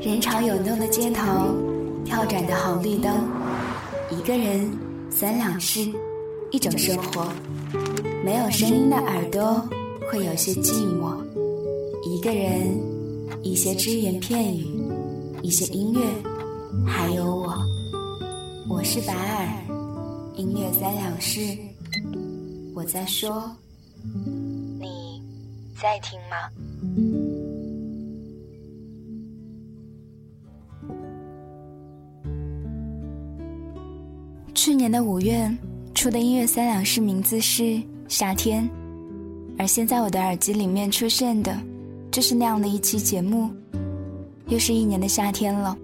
人潮涌动的街头，跳转的红绿灯，一个人，三两事，一种生活。没有声音的耳朵会有些寂寞。一个人，一些只言片语，一些音乐，还有我。我是白尔，音乐三两事，我在说，你在听吗？去年的五月出的音乐三两事名字是《夏天》，而现在我的耳机里面出现的，就是那样的一期节目。又是一年的夏天了，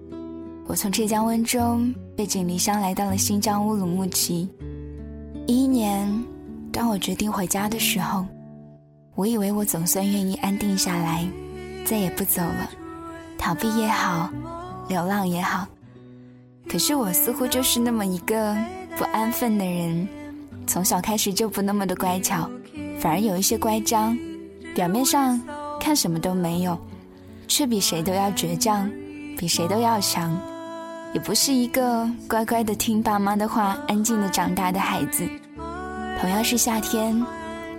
我从浙江温州背井离乡来到了新疆乌鲁木齐。一一年，当我决定回家的时候，我以为我总算愿意安定下来，再也不走了，逃避也好，流浪也好。可是我似乎就是那么一个不安分的人，从小开始就不那么的乖巧，反而有一些乖张。表面上看什么都没有，却比谁都要倔强，比谁都要强。也不是一个乖乖的听爸妈的话、安静的长大的孩子。同样是夏天，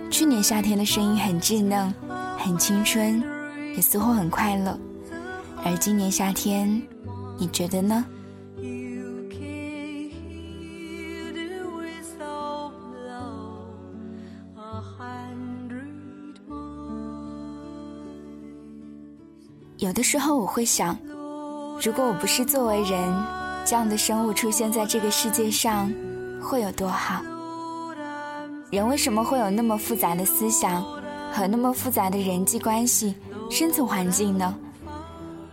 去年夏天的声音很稚嫩，很青春，也似乎很快乐。而今年夏天，你觉得呢？有的时候我会想，如果我不是作为人这样的生物出现在这个世界上，会有多好？人为什么会有那么复杂的思想和那么复杂的人际关系、生存环境呢？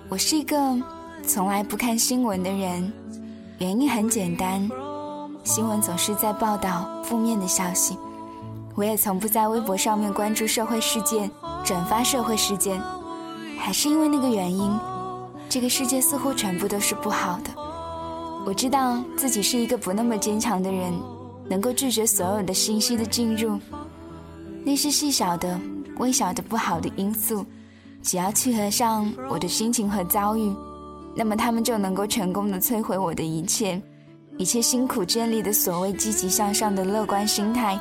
我是一个从来不看新闻的人，原因很简单，新闻总是在报道负面的消息。我也从不在微博上面关注社会事件、转发社会事件。还是因为那个原因，这个世界似乎全部都是不好的。我知道自己是一个不那么坚强的人，能够拒绝所有的信息的进入。那些细小的、微小的不好的因素，只要契合上我的心情和遭遇，那么他们就能够成功的摧毁我的一切，一切辛苦建立的所谓积极向上的乐观心态，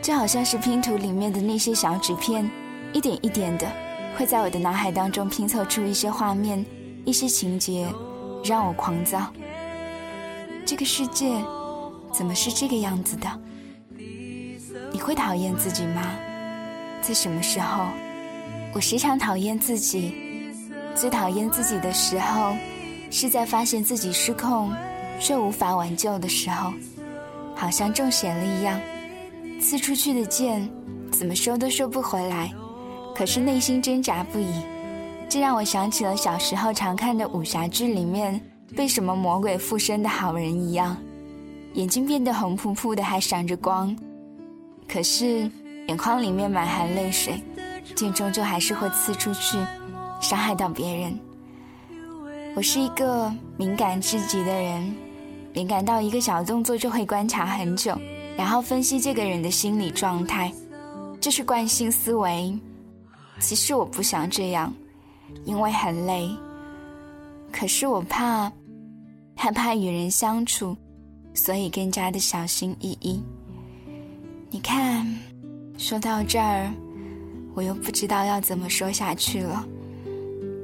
就好像是拼图里面的那些小纸片，一点一点的。会在我的脑海当中拼凑出一些画面、一些情节，让我狂躁。这个世界怎么是这个样子的？你会讨厌自己吗？在什么时候？我时常讨厌自己。最讨厌自己的时候，是在发现自己失控却无法挽救的时候，好像中邪了一样，刺出去的剑怎么收都收不回来。可是内心挣扎不已，这让我想起了小时候常看的武侠剧里面被什么魔鬼附身的好人一样，眼睛变得红扑扑的，还闪着光，可是眼眶里面满含泪水，剑终究还是会刺出去，伤害到别人。我是一个敏感至极的人，敏感到一个小动作就会观察很久，然后分析这个人的心理状态，这是惯性思维。其实我不想这样，因为很累。可是我怕，害怕与人相处，所以更加的小心翼翼。你看，说到这儿，我又不知道要怎么说下去了。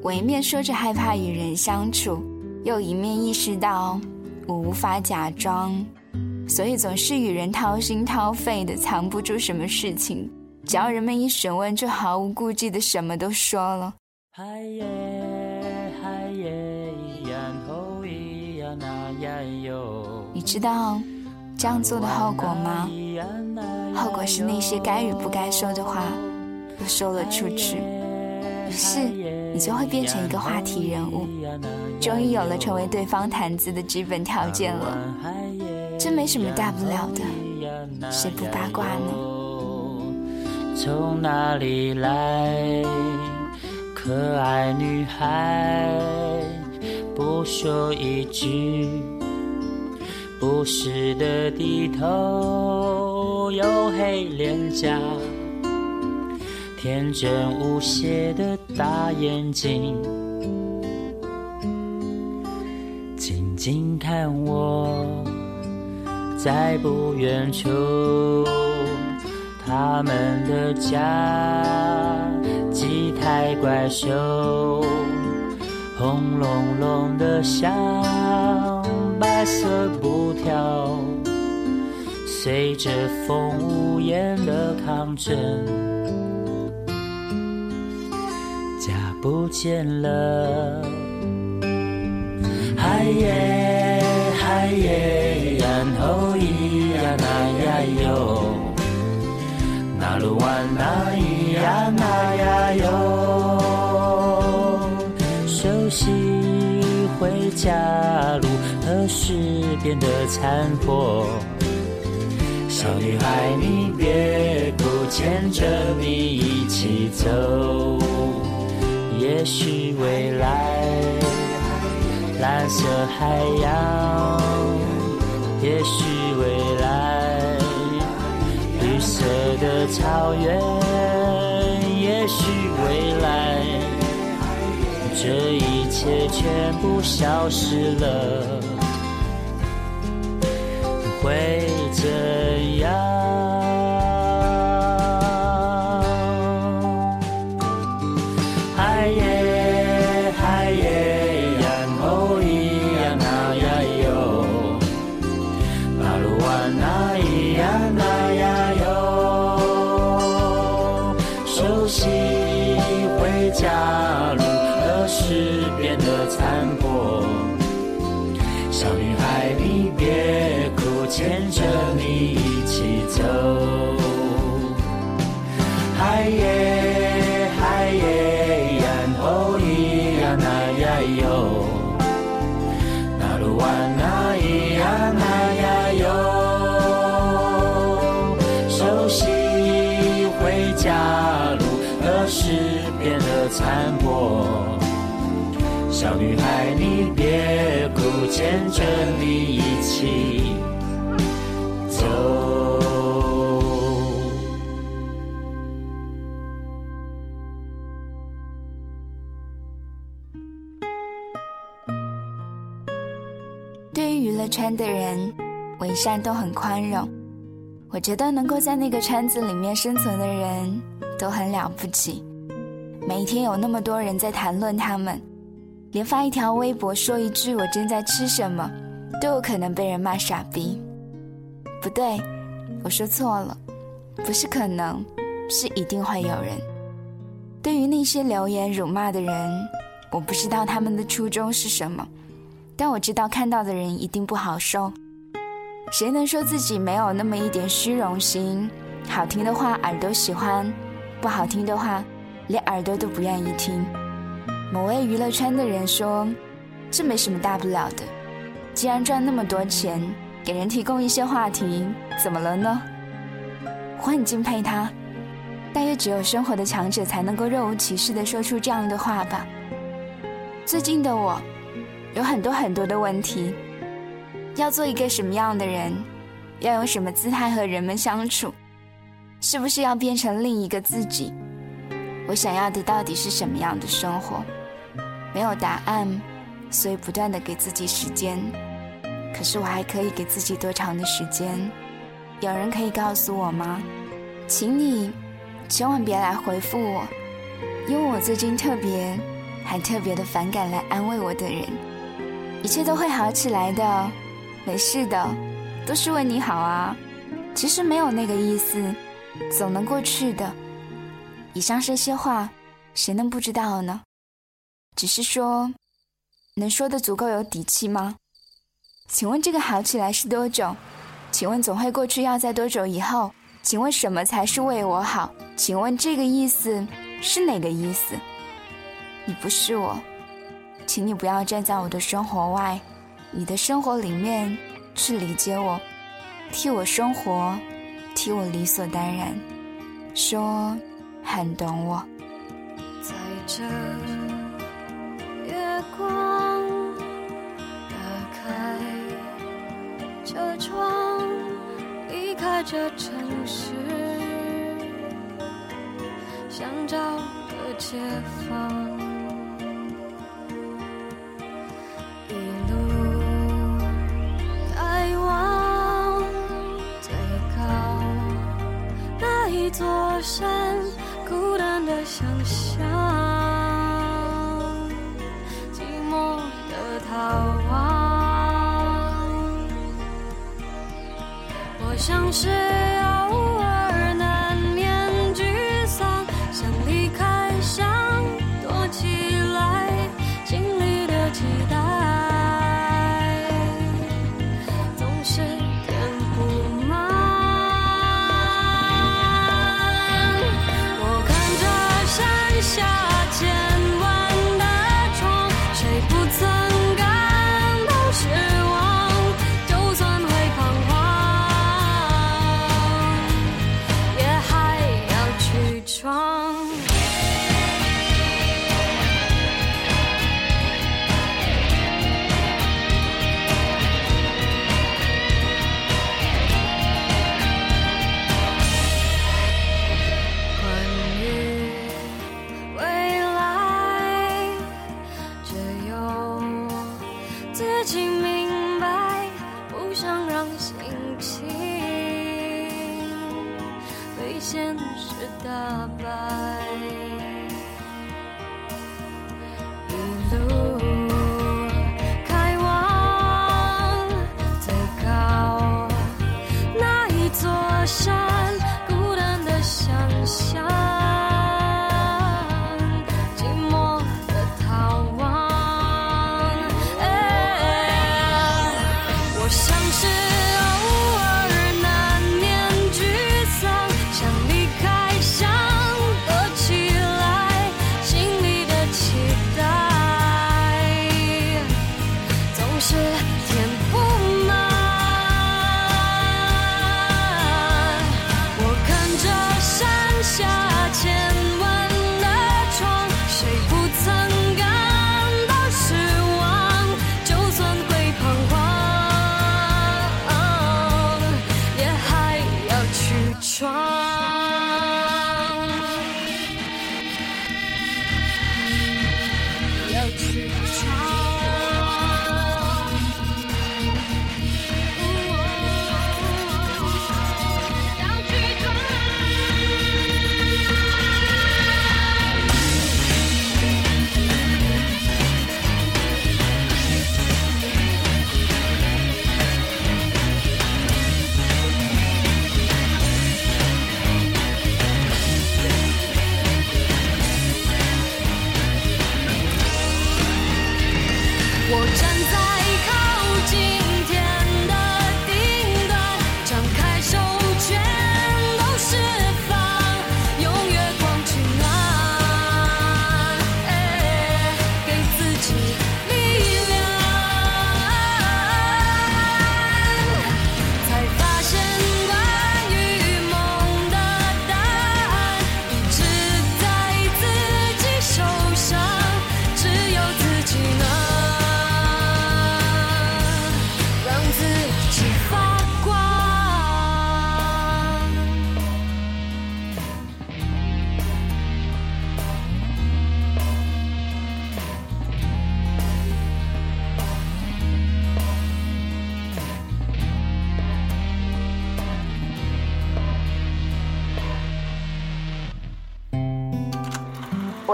我一面说着害怕与人相处，又一面意识到我无法假装，所以总是与人掏心掏肺的，藏不住什么事情。只要人们一审问，就毫无顾忌的什么都说了。你知道这样做的后果吗？后果是那些该与不该说的话都说了出去，于是你就会变成一个话题人物，终于有了成为对方谈资的基本条件了。这没什么大不了的，谁不八卦呢？从哪里来？可爱女孩，不说一句，不时的低头，黝黑脸颊，天真无邪的大眼睛，静静看我，在不远处，他们的家几台怪兽，轰隆隆的响，白色布条随着风无言的抗争，家不见了。嗨耶嗨耶，然后咿呀那呀哟，那路弯那咿呀那呀哟，熟悉回家路何时变得残破？小女孩，你别哭，牵着你一起走，也许未来。蓝色海洋，也许绿色的草原，也许未来。这一切全部消失了，会怎样？往哪咿呀哪呀哟熟悉回家路何时变得残破。小女孩你别哭牵着你一起的人，我一向都很宽容。我觉得能够在那个圈子里面生存的人都很了不起。每一天有那么多人在谈论他们，连发一条微博说一句“我正在吃什么”，都有可能被人骂傻逼。不对，我说错了，不是可能，是一定会有人。对于那些留言辱骂的人，我不知道他们的初衷是什么，但我知道看到的人一定不好受。谁能说自己没有那么一点虚荣心？好听的话耳朵喜欢，不好听的话。连耳朵都不愿意听。某位娱乐圈的人说：“这没什么大不了的，既然赚那么多钱，给人提供一些话题，怎么了呢？”我很敬佩他，大约只有生活的强者才能够若无其事地说出这样的话吧。最近的我，有很多很多的问题：要做一个什么样的人？要用什么姿态和人们相处？是不是要变成另一个自己？我想要的到底是什么样的生活？没有答案，所以不断的给自己时间。可是我还可以给自己多长的时间？有人可以告诉我吗？请你千万别来回复我，因为我最近特别，还特别的反感来安慰我的人。一切都会好起来的，没事的，都是为你好啊。其实没有那个意思，总能过去的。以上这些话，谁能不知道呢？只是说，能说的足够有底气吗？请问这个好起来是多久？请问总会过去要在多久以后？请问什么才是为我好？请问这个意思是哪个意思？你不是我，请你不要站在我的生活外，你的生活里面去理解我，替我生活，替我理所当然，说。很懂我，在这月光，打开车窗，离开这城市，想找个解放，座山，孤单的想象，寂寞的逃亡。我像是。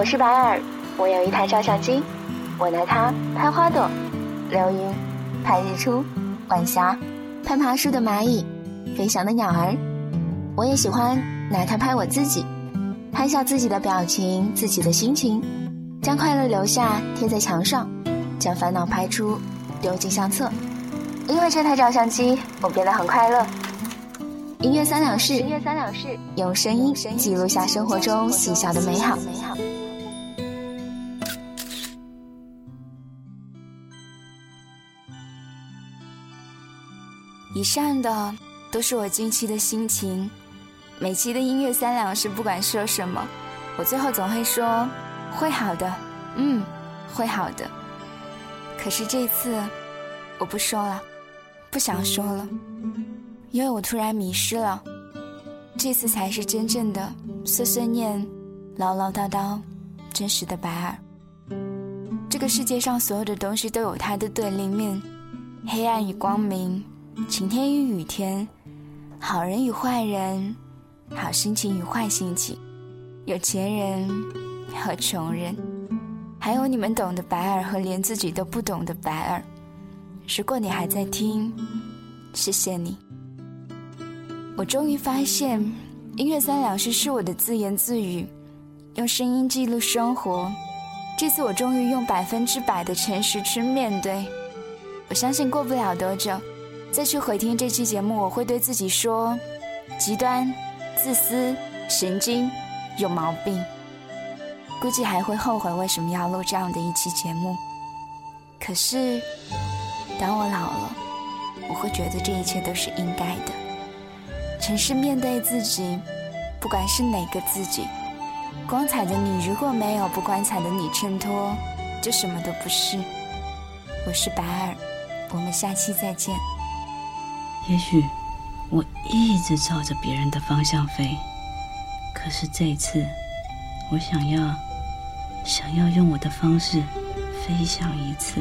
我是白尔，我有一台照相机，我拿它拍花朵、流云、拍日出、晚霞、拍爬树的蚂蚁、飞翔的鸟儿。我也喜欢拿它拍我自己，拍下自己的表情、自己的心情，将快乐留下贴在墙上，将烦恼拍出丢进相册。因为这台照相机，我变得很快乐。音乐三两事，音乐三两事，用声音记录下生活中细小的美好。以上的都是我近期的心情。每期的音乐三两事，不管说什么，我最后总会说会好的，嗯，会好的。可是这次我不说了，不想说了，因为我突然迷失了。这次才是真正的碎碎念、唠唠叨叨、真实的白耳。这个世界上所有的东西都有它的对立面，黑暗与光明，晴天与雨天，好人与坏人，好心情与坏心情。有钱人和穷人，还有你们懂的白耳和连自己都不懂的白耳。如果你还在听，谢谢你。我终于发现，音乐三两事是我的自言自语，用声音记录生活。这次我终于用百分之百的诚实去面对。我相信过不了多久，再去回听这期节目，我会对自己说：极端、自私、神经、有毛病。估计还会后悔为什么要录这样的一期节目。可是，当我老了，我会觉得这一切都是应该的。诚实面对自己，不管是哪个自己。光彩的你，如果没有不光彩的你衬托，就什么都不是。我是白尔，我们下期再见。也许我一直照着别人的方向飞，可是这一次，我想要，想要用我的方式飞翔一次。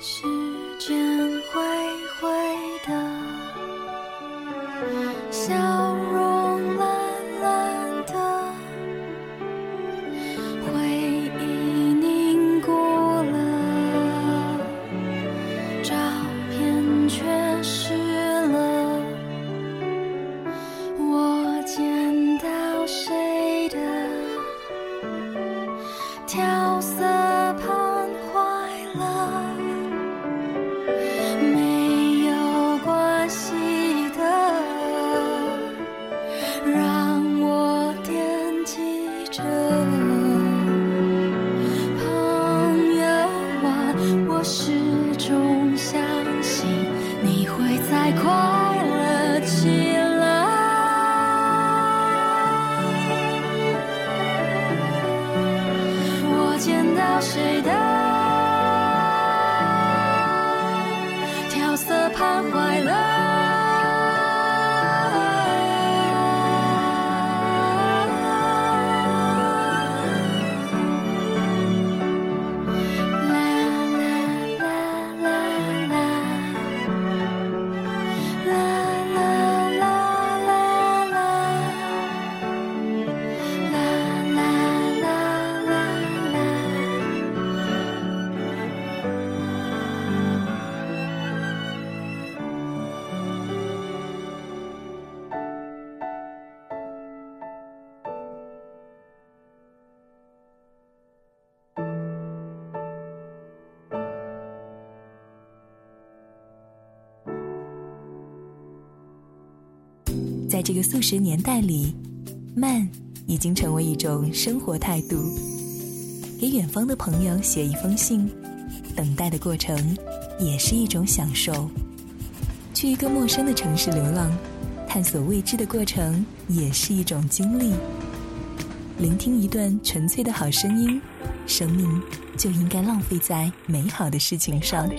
时间。在这个速食年代里，慢已经成为一种生活态度。给远方的朋友写一封信，等待的过程也是一种享受。去一个陌生的城市流浪，探索未知的过程也是一种经历。聆听一段纯粹的好声音，生命就应该浪费在美好的事情上。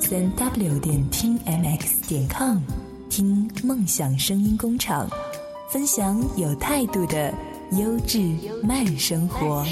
三 w 点听 mx 点 com，听梦想声音工厂，分享有态度的优质慢生活。